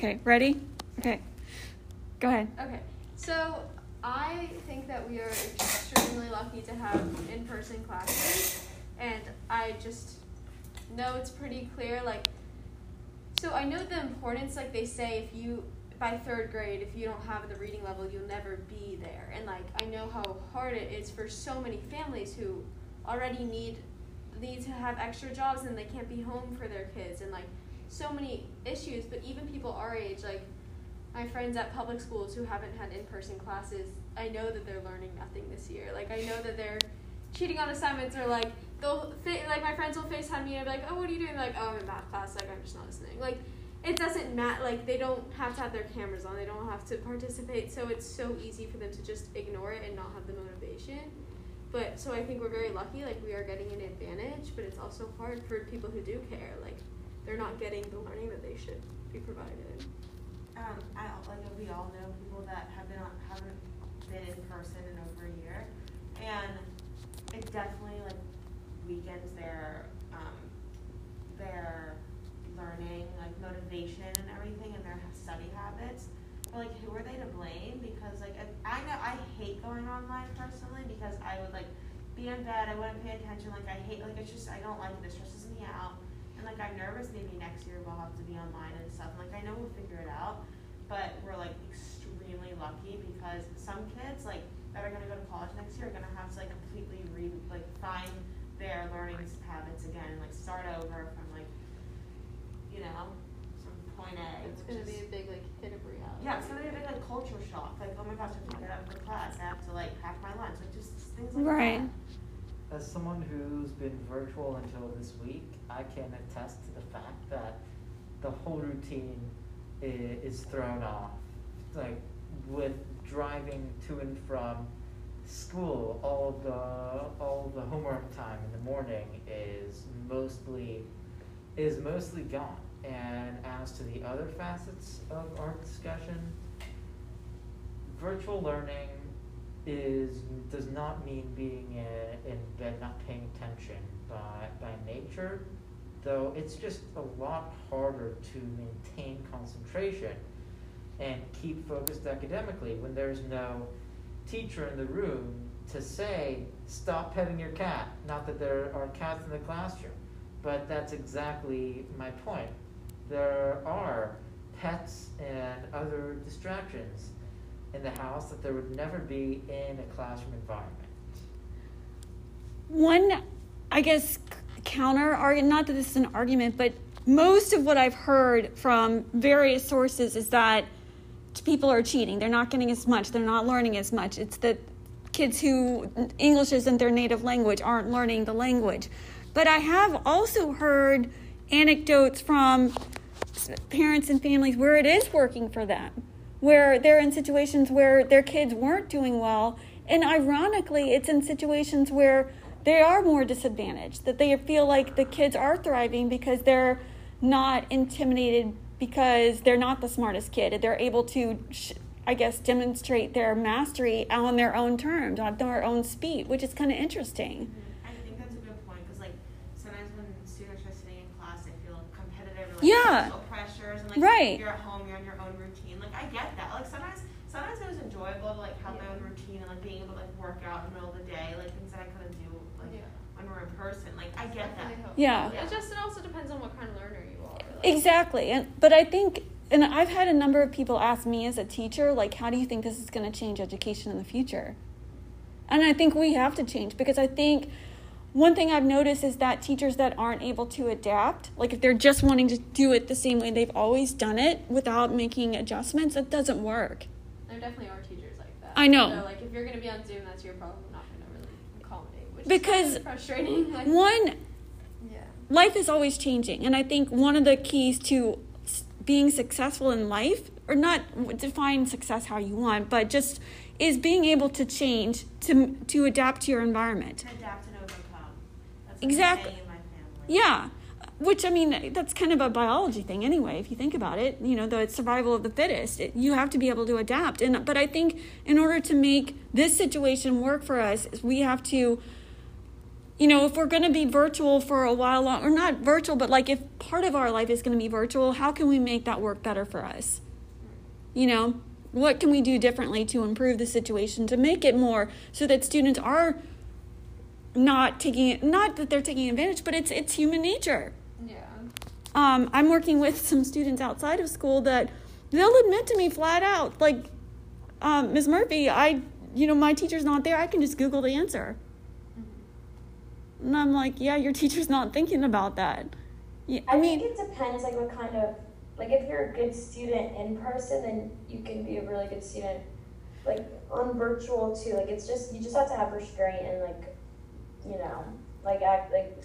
Okay, ready? Okay. Go ahead. Okay. So I think that we are extremely lucky to have in person classes. And I just know it's pretty clear. Like, so I know the importance, like they say, if you, by third grade, if you don't have the reading level, you'll never be there. And like, I know how hard it is for so many families who already need need to have extra jobs and they can't be home for their kids and like so many issues but even people our age like my friends at public schools who haven't had in-person classes i know that they're learning nothing this year. Like i know that they're cheating on assignments or like they'll like my friends will facetime me and be like oh what are you doing? Like oh i'm in math class. Like i'm just not listening. Like it doesn't matter like they don't have to have their cameras on. They don't have to participate. So it's so easy for them to just ignore it and not have the motivation. But so i think we're very lucky. Like we are getting an advantage but it's also hard for people who do care. Like they're not getting the learning that they should be provided Um, I like we all know people that have been on, haven't been in person in over a year, and it definitely like weakens their um, their learning, like motivation and everything, and their study habits. But like, who are they to blame? Because like, I know I hate going online personally because I would like be in bed, I wouldn't pay attention. Like, I hate like it's just I don't like it. It stresses me out. And like I'm nervous maybe next year we'll have to be online and stuff. Like I know we'll figure it out, but we're like extremely lucky because some kids like that are gonna go to college next year are gonna have to like completely re like find their learning habits again, like start over from like you know from point A. it's going to is- be a big like hit of reality yeah, it's gonna be a big like culture shock. Like oh my gosh, I have to get out of the class. I have to like pack my lunch. Like just things like Right. that. As someone who's been virtual until this week, I can attest to the fact that the whole routine is, thrown off. Like with driving to and from school, all the all the homework time in the morning is mostly is mostly gone. And as to the other facets of our discussion, virtual learning is does not mean being in, in bed not paying attention by by nature though it's just a lot harder to maintain concentration and keep focused academically when there's no teacher in the room to say stop petting your cat. Not that there are cats in the classroom but that's exactly my point. There are pets and other distractions in the house that there would never be in a classroom environment. One, I guess, counter argument, not that this is an argument, but most of what I've heard from various sources is that people are cheating. They're not getting as much, they're not learning as much. It's that kids who English isn't their native language aren't learning the language. But I have also heard anecdotes from parents and families where it is working for them, where they're in situations where their kids weren't doing well. And ironically, it's in situations where they are more disadvantaged, that they feel like the kids are thriving because they're not intimidated because they're not the smartest kid. They're able to, I guess, demonstrate their mastery on their own terms, on their own speed, which is kind of interesting. Mm-hmm. I think that's a good point because like sometimes when students are sitting in class, they feel competitive, like Yeah. social pressures, and like Right. you're at home, you're on your own routine. Like I get that. Like sometimes, sometimes it was enjoyable to like have my own routine and like being able to like work out in the middle of the day, like things that I couldn't do like Yeah. when we're in person. Like I get that. Definitely help. Yeah. It just it also depends on what kind of learner you are. Like, Exactly. And but I think and I've had a number of people ask me as a teacher like how do you think this is going to change education in the future? And I think we have to change because I think one thing I've noticed is that teachers that aren't able to adapt, like if they're just wanting to do it the same way they've always done it without making adjustments, it doesn't work. There definitely are teachers like that. I know. So, like if you're gonna be on Zoom, that's your problem. I'm not gonna really accommodate, which Because is frustrating. Like, One, yeah. life is always changing and i think one of the keys to being successful in life or not define success how you want but just is being able to change to to adapt to your environment To adapt and overcome. That's like Exactly. A saying in my family. yeah which i mean that's kind of a biology thing anyway if you think about it you know the survival of the fittest it, you have to be able to adapt and but i think in order to make this situation work for us we have to you know, if we're going to be virtual for a while, long, or not virtual, but like if part of our life is going to be virtual, how can we make that work better for us? You know, what can we do differently to improve the situation to make it more so that students are not taking it, not that they're taking advantage, but it's it's human nature. Yeah. Um, I'm working with some students outside of school that they'll admit to me flat out, like, um, Ms. Murphy, I, you know, my teacher's not there. I can just Google the answer. And I'm like, yeah, your teacher's not thinking about that. Yeah, I, I mean, think it depends, like what kind of, like if you're a good student in person, then you can be a really good student, like on virtual too. Like it's just you just have to have restraint and like, you know, like act like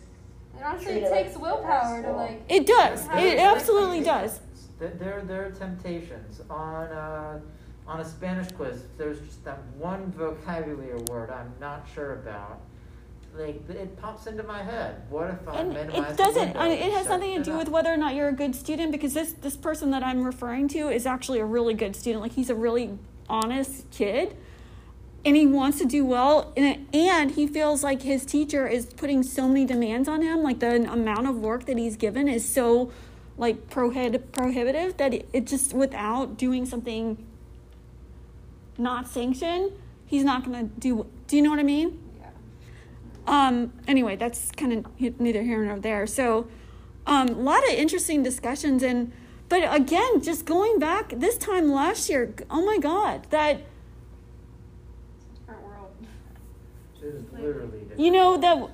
And honestly, it it like takes willpower to like. it does. It It is absolutely it? does. There, there, there are temptations on uh, on a Spanish quiz. There's just that one vocabulary word I'm not sure about. Like it pops into my head. What if I And minimize it doesn't. window I mean, it has set nothing to do with whether or not you're a good student because this this person that I'm referring to is actually a really good student. Like he's a really honest kid, and he wants to do well. And and he feels like his teacher is putting so many demands on him. Like the amount of work that he's given is so like prohib- prohibitive that it, it just without doing something not sanctioned, he's not gonna do. Do you know what I mean? Yeah. Um, anyway, that's kind of neither here nor there. So, um, a lot of interesting discussions, and but again, just going back this time last year, oh my God, that Different world. It is literally. you know that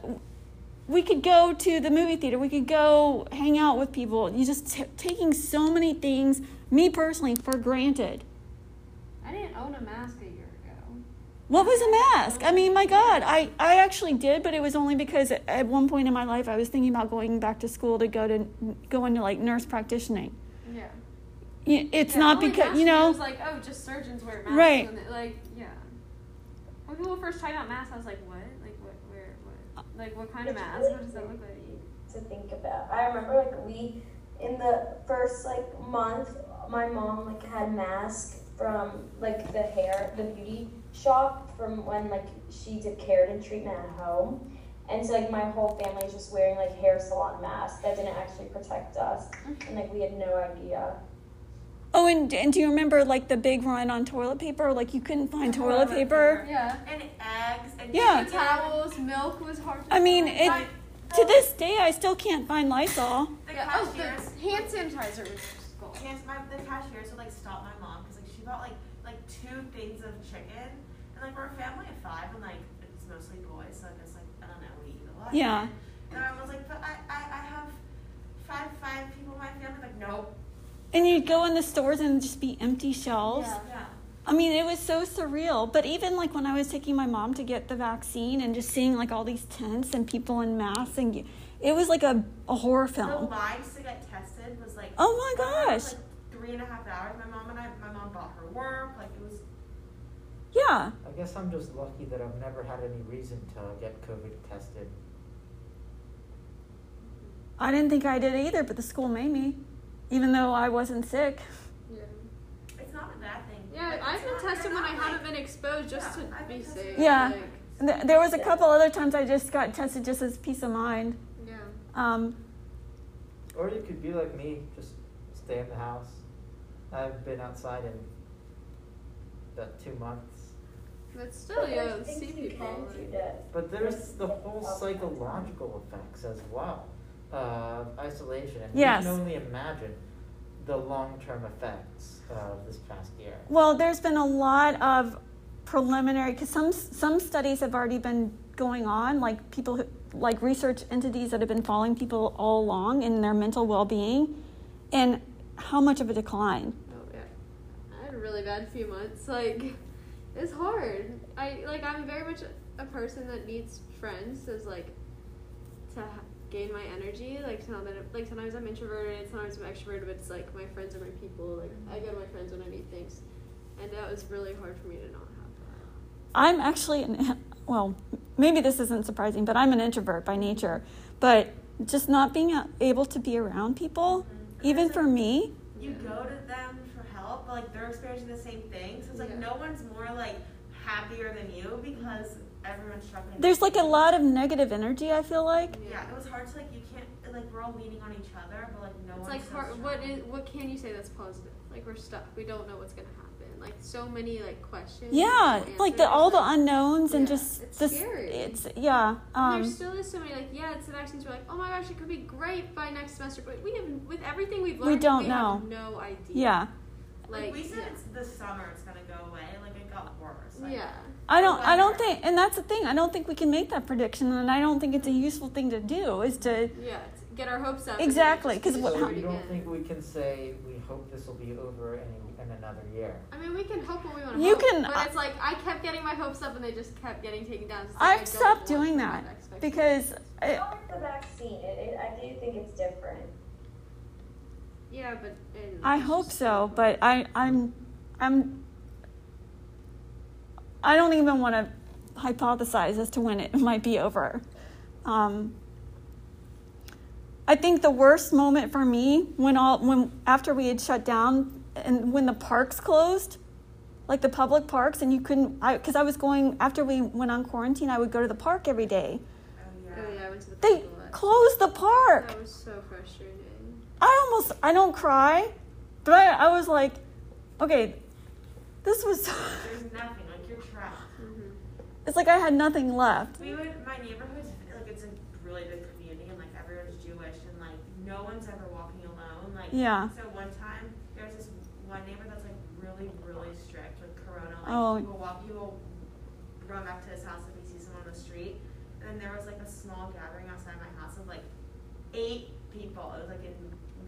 we could go to the movie theater, we could go hang out with people. You just t- taking so many things, me personally, for granted. I didn't own a mask a year ago. What was a mask? I mean, my God, I, I actually did, but it was only because at one point in my life I was thinking about going back to school to go to go into like nurse practicing. Yeah. It's Yeah, not because you year know. was like, oh, just surgeons wear masks. Right. And it, like, yeah. When people first tried out masks, I was like, what? Like, what? Where? What? Like, what kind of mask? really What does that look like? to think about. I remember like we in the first like month, my mom like had mask from like the hair, the beauty shop from when like she did keratin treatment at home. And so like my whole family is just wearing like hair salon masks that didn't actually protect us, mm-hmm. and like we had no idea. Oh, and, and do you remember like the big run on toilet paper? Like you couldn't find toilet paper. Yeah. And eggs and Yeah. Towels, milk was hard to I mean, find. it Like, to this day I still can't find Lysol. The Yeah, oh, cashiers. the hand sanitizer was just gold. Yes, my the cashiers would like stop my mom because like she bought like like two things of chicken and like we're a family of five and like it's mostly boys so I guess like I don't know we eat a lot. Yeah. And I was like, but I I, I have five five people in my family like nope. And you'd go in the stores and just be empty shelves. Yeah. Yeah. I mean, it was so surreal. But even like when I was taking my mom to get the vaccine and just seeing like all these tents and people in masks, and it was like a, a horror film. The film. lines to get tested was like Oh my it was, gosh. like, three and a half hours. My mom and I my mom bought her work like it was Yeah. I guess I'm just lucky that I've never had any reason to get COVID tested. I didn't think I did either, but the school made me, even though I wasn't sick. Yeah. it's not a bad thing. Yeah, I've been not- tested when I not, haven't been exposed just Yeah, to be safe. Yeah. Like, There was a couple other times I just got tested just as peace of mind. yeah. Um, Or you could be like me, just stay in the house. I've been outside in about two months. But still, But yeah, there's see you people. can like- do to But there's the whole psychological effects as well of isolation. And Yes. we can only imagine the long term effects of this past year. well, there's been a lot of preliminary because some some studies have already been going on, like people who, like research entities that have been following people all along in their mental well-being, and how much of a decline. Oh yeah, I had a really bad few months. Like, it's hard. I like I'm very much a person that needs friends as like to ha- gain my energy. Like to know that like sometimes I'm introverted, sometimes I'm extroverted, but it's like my friends are my people. Like I go to my friends when I need things, and that was really hard for me to not have that. I'm actually, an, well, maybe this isn't surprising, but I'm an introvert by nature. But just not being able to be around people, mm-hmm. even for me, you go to them for help, but like they're experiencing the same thing. So it's like Yeah. no one's more like happier than you because everyone's struggling. There's like a lot of negative energy. I feel like. Yeah, it was hard to like you can't like we're all leaning on each other, but like no It's one's like so hard, what what can you say that's positive? Like we're stuck. We don't know what's gonna happen. Like so many like questions. Yeah, like the answers, all the like- unknowns and Yeah, just it's this. scary. It's yeah. And Um, there still is so many like yeah, it's the vaccines. We're like oh my gosh, it could be great by next semester, but we have with everything we've learned, We don't have know. no idea. yeah. Like, Like, we said, yeah. it's the summer it's gonna go away. Like it got worse. Like, yeah. I don't. I don't think, and that's the thing. I don't think we can make that prediction, and I don't think it's a useful thing to do. Is to Yeah, to get our hopes up. Exactly, because get what- So you don't again. think we can say we hope this will be over in, in another year? I mean, we can hope what we want to You hope, can- but uh, it's like I kept getting my hopes up and they just kept getting taken down. So I I've don't stopped doing that because I I, don't like the vaccine. It, it, I do think it's different. yeah, but I hope so. But I, I'm, I'm. I don't even want to hypothesize as to when it might be over. Um, I think the worst moment for me when all when after we had shut down and when the parks closed, like the public parks, and you couldn't. I because I was going after we went on quarantine, I would go to the park every day. Oh yeah. Oh yeah, I went to the park. They pool closed the park. That was so frustrating. I almost I don't cry, but I, I was like, okay, this was. There's nothing. You're trapped. Mm-hmm. It's like I had nothing left. We would. My neighborhood's like it's a really big community, and like everyone's Jewish, and like no one's ever walking alone. Like Yeah. So one time there's this one neighbor that's like really, really strict with Corona. Like Oh. will walk, will run back to his house if he sees someone on the street. And then there was like a small gathering outside my house of like eight people. It was like in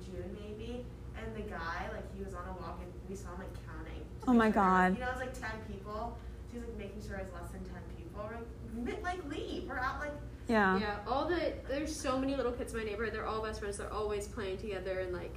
June maybe. And the guy, like he was on a walk and we saw him like counting. Oh my sure there was- God. You know, it was like ten people. So he's like making sure it's less than ten people. We're like, like leave. We're out like Yeah. Yeah, all the there's so many little kids in my neighborhood. They're all best friends. They're always playing together and like.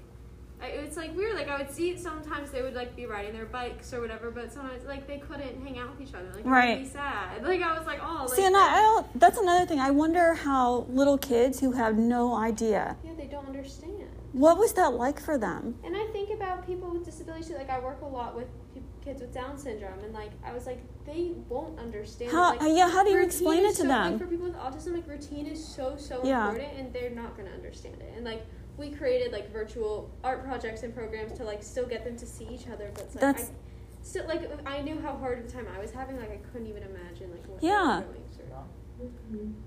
I, it's like weird. Like I would see it sometimes they would like be riding their bikes or whatever, but sometimes like they couldn't hang out with each other. Like it Right. made me sad. Like I was like, oh. Like, See, and I, I don't. That's another thing. I wonder how little kids who have no idea yeah, they don't understand. what was that like for them. And I think about people with disabilities. Like I work a lot with pe- kids with Down syndrome, and like I was like, they won't understand. How? like, yeah. How do you explain it to so, them? Like, for people with autism, like routine is so so Yeah. important, and they're not gonna understand it. And like we created like virtual art projects and programs to like still get them to see each other, but like That's- I, still like I knew how hard of a time I was having. Like I couldn't even imagine like what Yeah. they were going through. Not,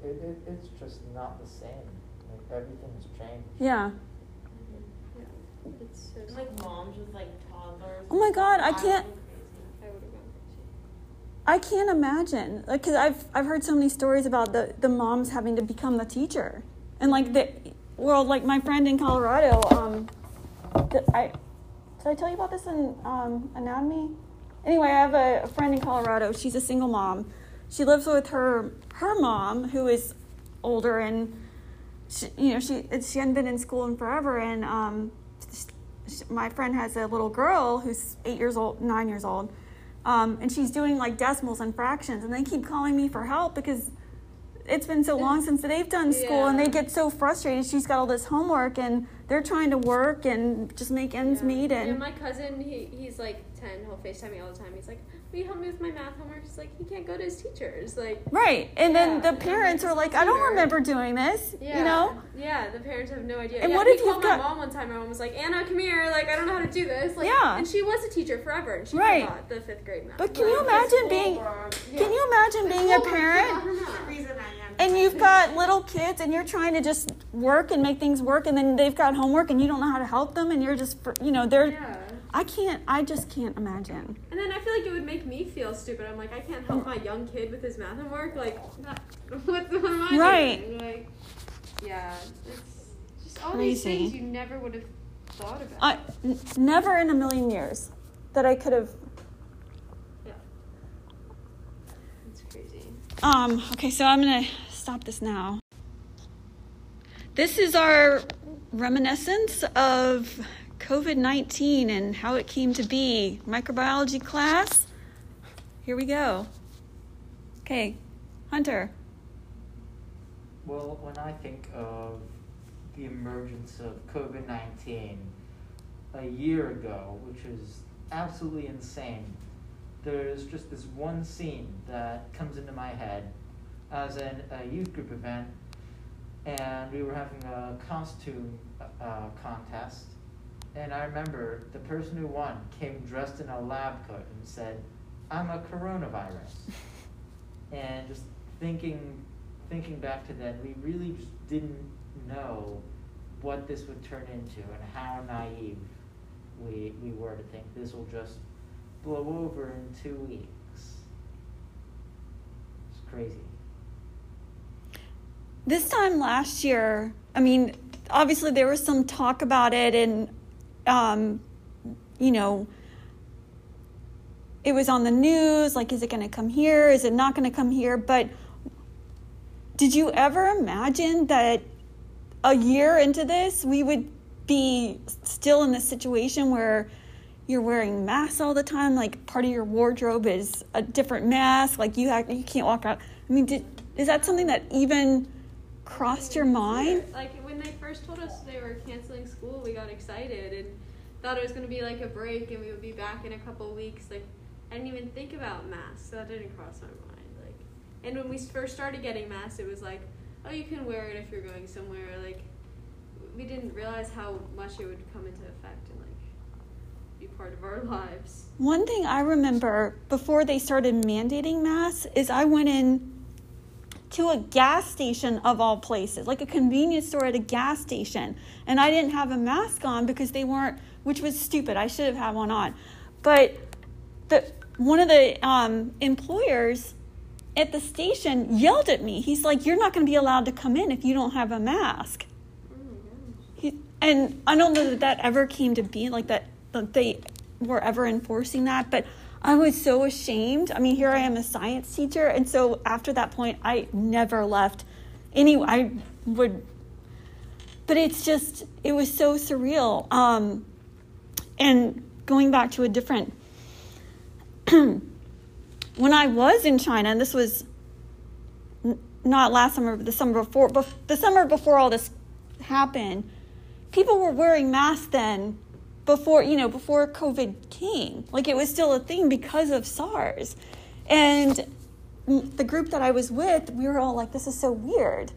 it, it, it's just not the same. Like everything's changed. yeah. Mm-hmm. Yeah, it's so. like moms with like toddlers. Oh my God, I can't- and crazy. I would have gone crazy. I can't imagine. Like, cause I've I've heard so many stories about the the moms having to become the teacher, and like the well, like my friend in Colorado. Um, the, I did I tell you about this in um, anatomy? Anyway, I have a, a friend in Colorado. She's a single mom. She lives with her her mom, who is older, and she, you know she she hadn't been in school in forever. And um, sh my friend has a little girl who's eight years old, nine years old, um, and she's doing like decimals and fractions. And they keep calling me for help because it's been so long since they've done school, and they get so frustrated. She's got all this homework, and they're trying to work and just make ends Yeah. meet. Yeah, And my cousin, he, he's like 10. He'll FaceTime me all the time. He's like, Will you help me with my math homework? He's like, He can't go to his teachers. Like, Right. And then the parents are like, I don't remember doing this. yeah. You know? Yeah, the parents have no idea. And yeah, what he if you've called got- my mom one time. My mom was like, Anna, come here. Like, I don't know how to do this. Like, Yeah. And she was a teacher forever. And she Right. forgot the fifth grade math. But can you Like, imagine School being board. can you imagine being a Well, parent I don't That's the know. reason I am. and you've got little kids and you're trying to just work and make things work and then they've got homework and you don't know how to help them and you're just you know, they're Yeah. I can't I just can't imagine. And then I feel like it would make me feel stupid. I'm like, I can't help my young kid with his math homework. Like, what, what am I Right. doing? Like, yeah, it's just all Crazy. these things you never would have thought about. I n- never in a million years that I could have Yeah. it's crazy. Um, okay, so I'm to stop this now. This is our reminiscence of COVID 19 and how it came to be. Microbiology class. Here we go. Okay, Hunter. Well, when I think of the emergence of COVID 19 a year ago, which is absolutely insane, there's just this one scene that comes into my head as in a youth group event, and we were having a costume uh, contest. And I remember the person who won came dressed in a lab coat and said, "I'm a coronavirus." and just thinking, thinking back to then, we really just didn't know what this would turn into and how naive we we were to think this will just blow over in two weeks. It's crazy. This time last year, I mean, obviously there was some talk about it, and um, you know, it was on the news. Like, is it going to come here? Is it not going to come here? But did you ever imagine that a year into this, we would be still in this situation where you're wearing masks all the time? Like, part of your wardrobe is a different mask. Like, you have, you can't walk out. I mean, did, is that something that even crossed your mind? Like when they first told us they were canceling school, we got excited and thought it was going to be like a break and we would be back in a couple weeks. Like I didn't even think about masks. That didn't cross my mind. Like, and when we first started getting masks, it was like, oh, you can wear it if you're going somewhere. Like, we didn't realize how much it would come into effect and like be part of our lives. One thing I remember before they started mandating masks is I went in to a gas station of all places, like a convenience store at a gas station, and I didn't have a mask on because they weren't, which was stupid. I should have had one on, but the one of the um, employers at the station yelled at me. He's like, "You're not going to be allowed to come in if you don't have a mask." He, and I don't know that that ever came to be like that. That they were ever enforcing that, but I was so ashamed. I mean, here I am, a science teacher, and so after that point, I never left. Any, I would, but it's just it was so surreal. Um, and going back to a different, when I was in China, and this was n- not last summer, but the summer before, bef- the summer before all this happened, people were wearing masks then before you know before covid came. Like it was still a thing because of sars. And the group that i was with we were all like this is so weird.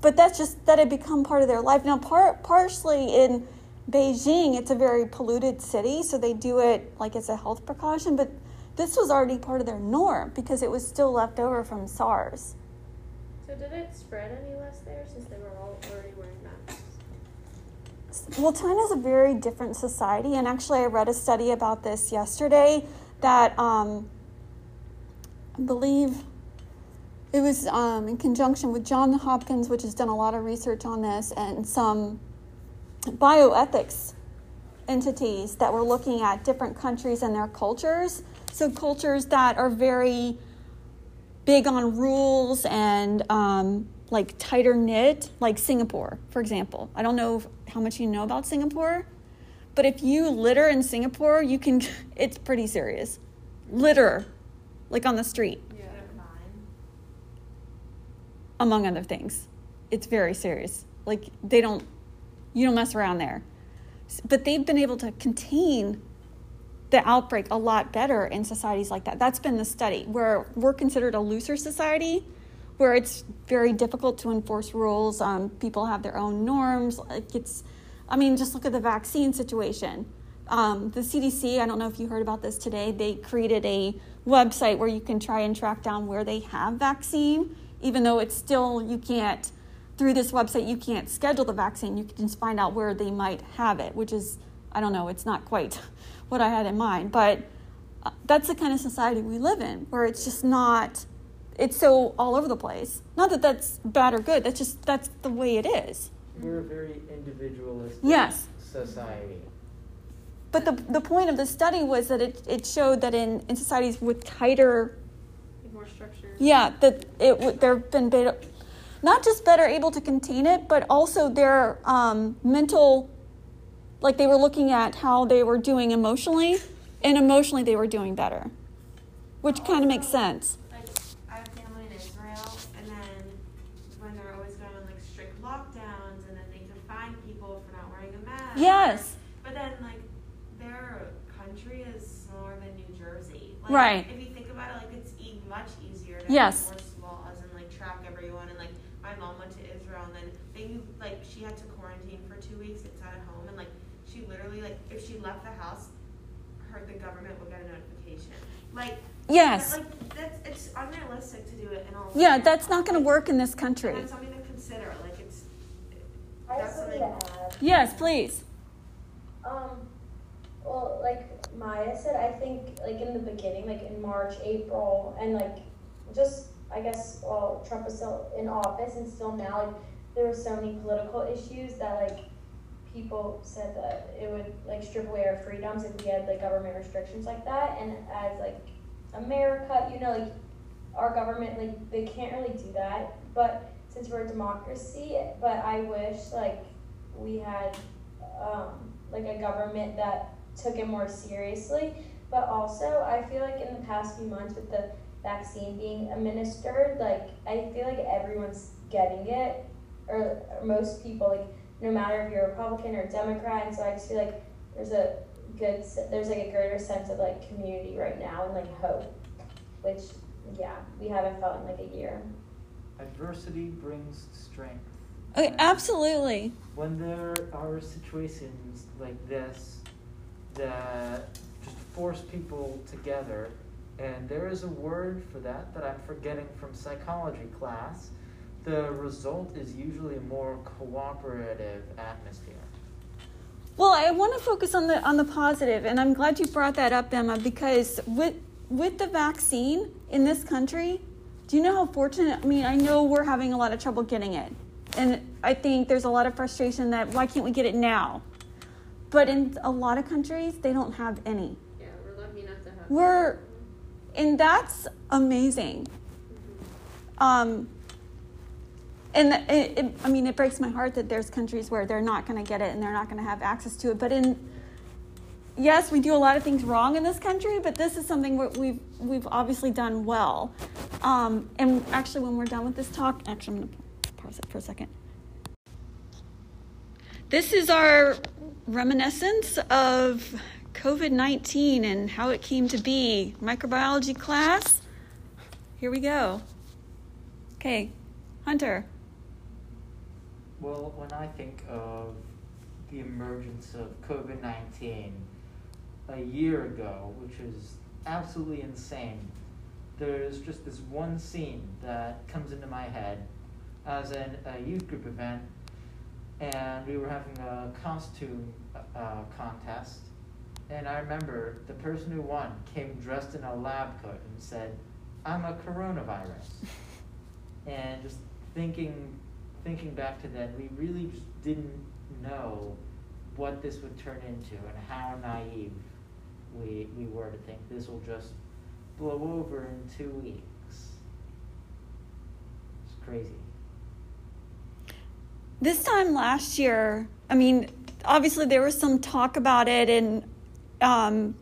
But that's just that had become part of their life. Now par- partially in beijing it's a very polluted city so they do it like it's a health precaution but this was already part of their norm because it was still left over from sars So did it spread any less there since they were all already wearing masks? Well, China's a very different society, and actually, I read a study about this yesterday that um, I believe it was um, in conjunction with Johns Hopkins, which has done a lot of research on this, and some bioethics entities that were looking at different countries and their cultures. So, cultures that are very big on rules and um, like tighter knit, like Singapore, for example. I don't know how much you know about Singapore, but if you litter in Singapore, you can, it's pretty serious. Litter, like on the street, Yeah. Among other things. It's very serious. Like they don't, you don't mess around there. But they've been able to contain the outbreak a lot better in societies like that. That's been the study where we're considered a looser society, where it's very difficult to enforce rules. Um, people have their own norms. Like it's, I mean, just look at the vaccine situation. Um, the CDC, I don't know if you heard about this today, they created a website where you can try and track down where they have vaccine, even though it's still, you can't, through this website, you can't schedule the vaccine. You can just find out where they might have it, which is, I don't know, it's not quite what I had in mind. But uh, that's the kind of society we live in, where it's just not, it's so all over the place. Not that that's bad or good, that's just, that's the way it is. We're a very individualistic Yes. society. But the, the point of the study was that it, it showed that in, in societies with tighter, more structure. yeah, that it would they've been better, not just better able to contain it, but also their um, mental, like they were looking at how they were doing emotionally, and emotionally they were doing better, which kind of makes sense. Like, I have family in Israel, and then when they're always going on like strict lockdowns, and then they can fine people for not wearing a mask. Yes. But then, like, their country is smaller than New Jersey. Like, Right. If you think about it, like it's e- much easier to Yes. enforce laws and like track everyone. And like my mom went to Israel and then they knew like she had to quarantine for two weeks inside of home and like she literally like if she left the house, heard the government would get a notification. Like Yes. that- like that's it's unrealistic to do it in all. Yeah, that's not going to work in this country. And that's something to consider. Like it's that's have something something. to add. Yes, please. Um, well, like Maya said, I think like in the beginning, like in March, April, and like just I guess well, Trump was still in office, and still now, like there were so many political issues that like people said that it would like strip away our freedoms if we had like government restrictions like that. And as like America, you know, like our government, like they can't really do that. But since we're a democracy, but I wish like we had um, like a government that took it more seriously. But also, I feel like in the past few months with the vaccine being administered, like I feel like everyone's getting it, or, or most people, like no matter if you're Republican or Democrat. And so I just feel like there's a good, there's like a greater sense of like community right now and like hope, which yeah, we haven't felt in like a year. Adversity brings strength. Okay, absolutely. When there are situations like this that just force people together, and there is a word for that that I'm forgetting from psychology class, the result is usually a more cooperative atmosphere. Well, I want to focus on the on the positive, and I'm glad you brought that up, Emma, because with with the vaccine in this country, do you know how fortunate? I mean, I know we're having a lot of trouble getting it, and I think there's a lot of frustration that why can't we get it now? But in a lot of countries, they don't have any. Yeah, we're lucky enough to have. We're, and that's amazing. Um, and it, it, I mean, it breaks my heart that there's countries where they're not going to get it and they're not going to have access to it. But in, yes, we do a lot of things wrong in this country, but this is something we've we've obviously done well. Um, and actually, when we're done with this talk, actually, I'm going to pause it for a second. This is our reminiscence of COVID 19 and how it came to be. Microbiology class. Here we go. Okay, Hunter. Well, when I think of the emergence of COVID 19 a year ago, which is absolutely insane, there's just this one scene that comes into my head as in a youth group event, and we were having a costume uh, contest. And I remember the person who won came dressed in a lab coat and said, I'm a coronavirus. and just thinking thinking back to then, we really didn't know what this would turn into and how naive we, we were to think this will just blow over in two weeks. It's crazy. This time last year, I mean, obviously there was some talk about it, and, um,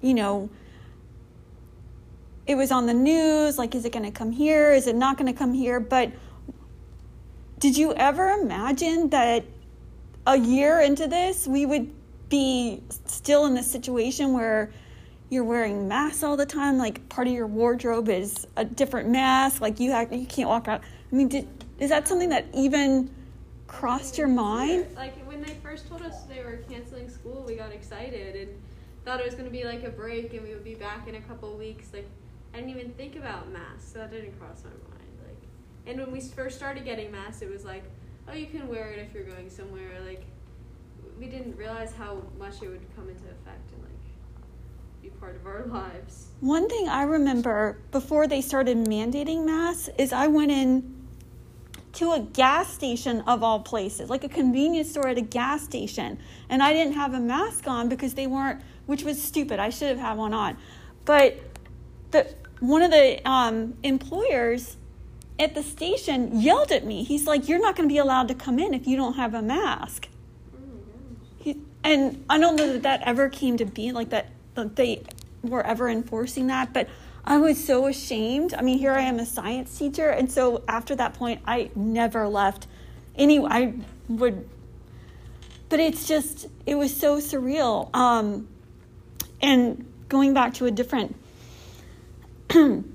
you know, it was on the news like, is it going to come here? Is it not going to come here? But did you ever imagine that a year into this, we would be still in this situation where you're wearing masks all the time? Like, part of your wardrobe is a different mask. Like, you, have, you can't walk out. I mean, did, is that something that even crossed your mind? Like when they first told us they were canceling school, we got excited and thought it was going to be like a break and we would be back in a couple weeks. Like I didn't even think about masks. So that didn't cross my mind. And when we first started getting masks, it was like, oh, you can wear it if you're going somewhere. Like, we didn't realize how much it would come into effect and like be part of our lives. One thing I remember before they started mandating masks is I went in to a gas station of all places, like a convenience store at a gas station, and I didn't have a mask on because they weren't, which was stupid. I should have had one on, but the one of the um, employers at the station yelled at me. He's like, "You're not going to be allowed to come in if you don't have a mask." He, and I don't know that that ever came to be like that, that they were ever enforcing that, but I was so ashamed. I mean, here I am a science teacher, and so after that point, I never left. Any, I would, but it's just, it was so surreal. Um, and going back to a different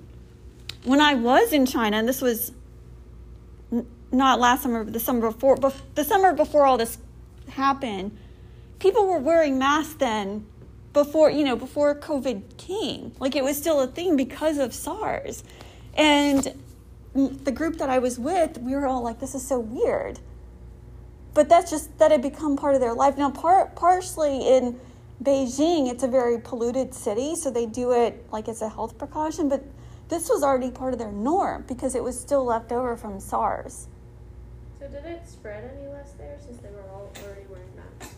when I was in China, and this was n- not last summer, but the summer before, bef- the summer before all this happened, people were wearing masks then before, you know, before COVID came. Like it was still a thing because of SARS. And the group that I was with, we were all like, this is so weird. But that's just that had become part of their life. Now, par- partially in Beijing, it's a very polluted city, so they do it like it's a health precaution, but this was already part of their norm because it was still left over from SARS. So did it spread any less there since they were all already wearing masks?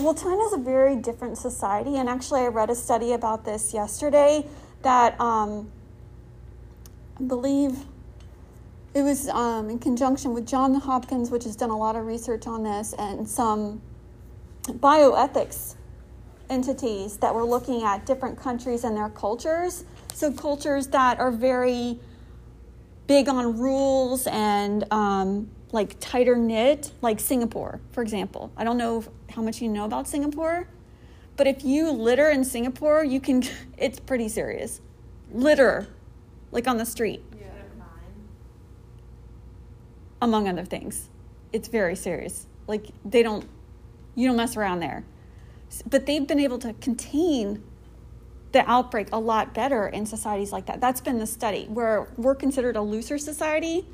Well, China's a very different society, and actually, I read a study about this yesterday that um, I believe it was um, in conjunction with Johns Hopkins, which has done a lot of research on this, and some bioethics entities that were looking at different countries and their cultures. So, cultures that are very big on rules and um, like tighter knit, like Singapore, for example. I don't know how much you know about Singapore, but if you litter in Singapore, you can, it's pretty serious. Litter, like on the street, Yeah. Get a fine. among other things. It's very serious. Like they don't, you don't mess around there. But they've been able to contain the outbreak a lot better in societies like that. That's been the study where we're considered a looser society,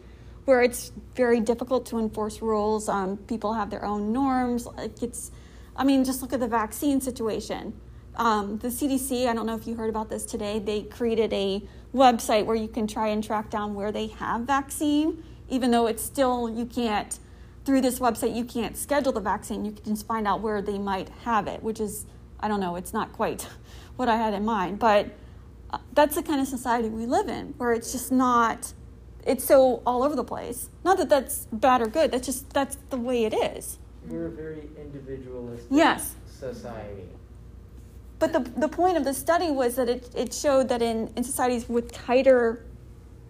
where it's very difficult to enforce rules. Um, people have their own norms. It's, I mean, just look at the vaccine situation. Um, the CDC, I don't know if you heard about this today, they created a website where you can try and track down where they have vaccine, even though it's still, you can't, through this website, you can't schedule the vaccine. You can just find out where they might have it, which is, I don't know, it's not quite what I had in mind. But uh, that's the kind of society we live in, where it's just not, it's so all over the place. Not that that's bad or good, that's just, that's the way it is. We're a very individualistic Yes. society. But the, the point of the study was that it, it showed that in, in societies with tighter,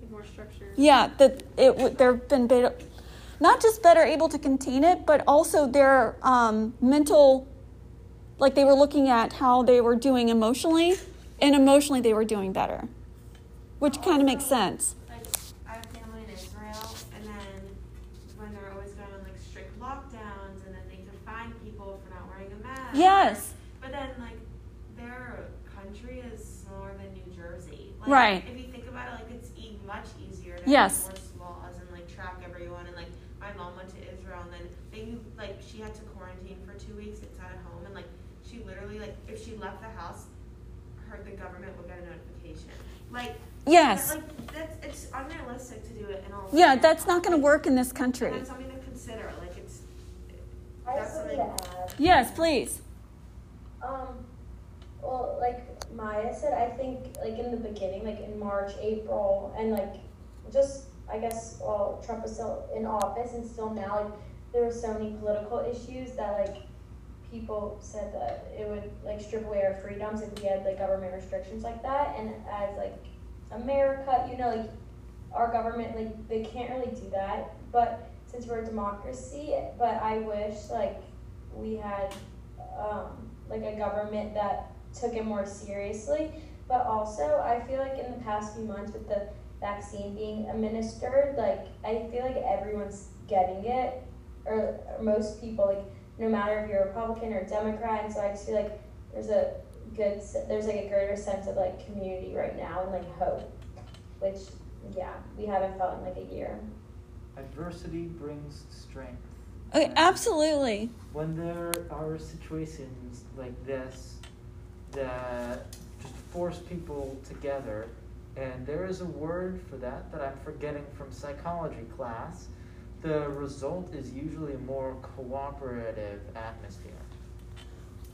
Like more structured. yeah, that it would they've been better, not just better able to contain it, but also their um, mental, like they were looking at how they were doing emotionally, and emotionally they were doing better, which kind of makes sense. Like, I have family in Israel, and then when they're always going on like strict lockdowns, and then they can fine people for not wearing a mask. Yes. But then, like, their country is smaller than New Jersey. Like, Right. If you think about it, like, it's e- much easier to Yes. enforce laws and like track everyone. And like, my mom went to Israel, and then they like she had to quarantine for two weeks inside a home, and like she literally like if she left the house, her the government would get a notification. Like. Yes. But, like that's it's unrealistic to do it in all. Yeah, that's not going to work in this country. And that's something to consider. Like it's. That's something something. to add. Yes, please. Um, well, like Maya said, I think like in the beginning, like in March, April, and like just I guess well, Trump is still in office, and still now, like there were so many political issues that like people said that it would like strip away our freedoms if we had like government restrictions like that, and as like America, you know, like our government, like they can't really do that, but since we're a democracy, but I wish like we had um, like a government that took it more seriously. But also, I feel like in the past few months with the vaccine being administered, like I feel like everyone's getting it, or, or most people, like no matter if you're Republican or Democrat. And so I just feel like there's a good, there's like a greater sense of like community right now and like hope, which yeah, we haven't felt in like a year. Adversity brings strength. Okay, absolutely. When there are situations like this that just force people together, and there is a word for that that I'm forgetting from psychology class, the result is usually a more cooperative atmosphere.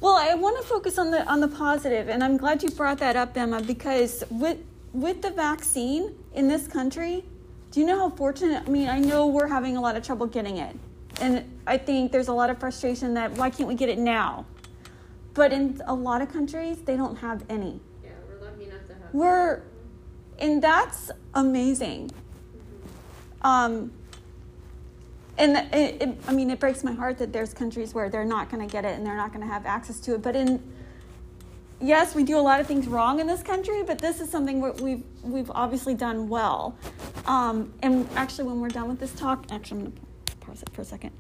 Well, I want to focus on the on the positive, and I'm glad you brought that up, Emma, because with with the vaccine in this country, do you know how fortunate? I mean, I know we're having a lot of trouble getting it, and I think there's a lot of frustration that why can't we get it now? But in a lot of countries, they don't have any. Yeah, we're lucky enough to have. We're, and that's amazing. Um, and it, it, I mean, it breaks my heart that there's countries where they're not going to get it and they're not going to have access to it. But in yes, we do a lot of things wrong in this country, but this is something we've we've obviously done well. Um, and actually, when we're done with this talk, actually, I'm going to pause it for a second.